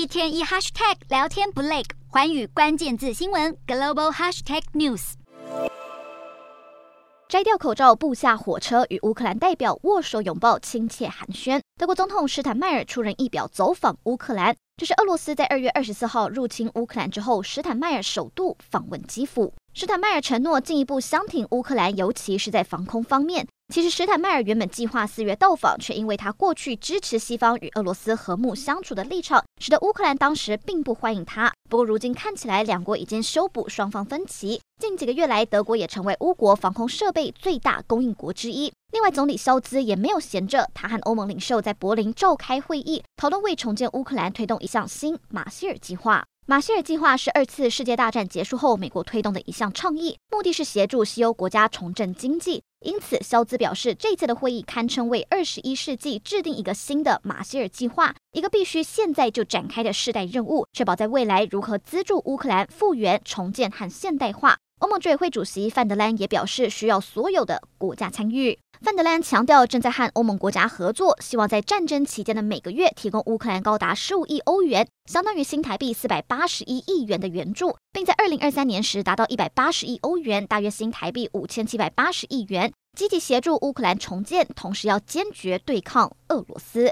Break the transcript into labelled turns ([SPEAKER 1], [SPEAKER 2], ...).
[SPEAKER 1] 一天一 hashtag 聊天不累，寰宇关键字新闻 global hashtag news。
[SPEAKER 2] 摘掉口罩，步下火车，与乌克兰代表握手拥抱，亲切寒暄。德国总统施坦迈尔出人意表走访乌克兰，这是俄罗斯在二月二十四号入侵乌克兰之后，施坦迈尔首度访问基辅。施坦迈尔承诺进一步相挺乌克兰，尤其是在防空方面。其实，施坦迈尔原本计划四月到访，却因为他过去支持西方与俄罗斯和睦相处的立场，使得乌克兰当时并不欢迎他。不过，如今看起来两国已经修补双方分歧。近几个月来，德国也成为乌国防空设备最大供应国之一。另外，总理肖兹也没有闲着，他和欧盟领袖在柏林召开会议，讨论为重建乌克兰推动一项新马歇尔计划。马歇尔计划是二次世界大战结束后美国推动的一项倡议，目的是协助西欧国家重振经济。因此，肖兹表示，这次的会议堪称为二十一世纪制定一个新的马歇尔计划，一个必须现在就展开的世代任务，确保在未来如何资助乌克兰复原、重建和现代化。欧盟执委会主席范德兰也表示，需要所有的国家参与。范德兰强调，正在和欧盟国家合作，希望在战争期间的每个月提供乌克兰高达十五亿欧元，相当于新台币四百八十一亿元的援助，并在二零二三年时达到一百八十亿欧元，大约新台币五千七百八十亿元，积极协助乌克兰重建，同时要坚决对抗俄罗斯。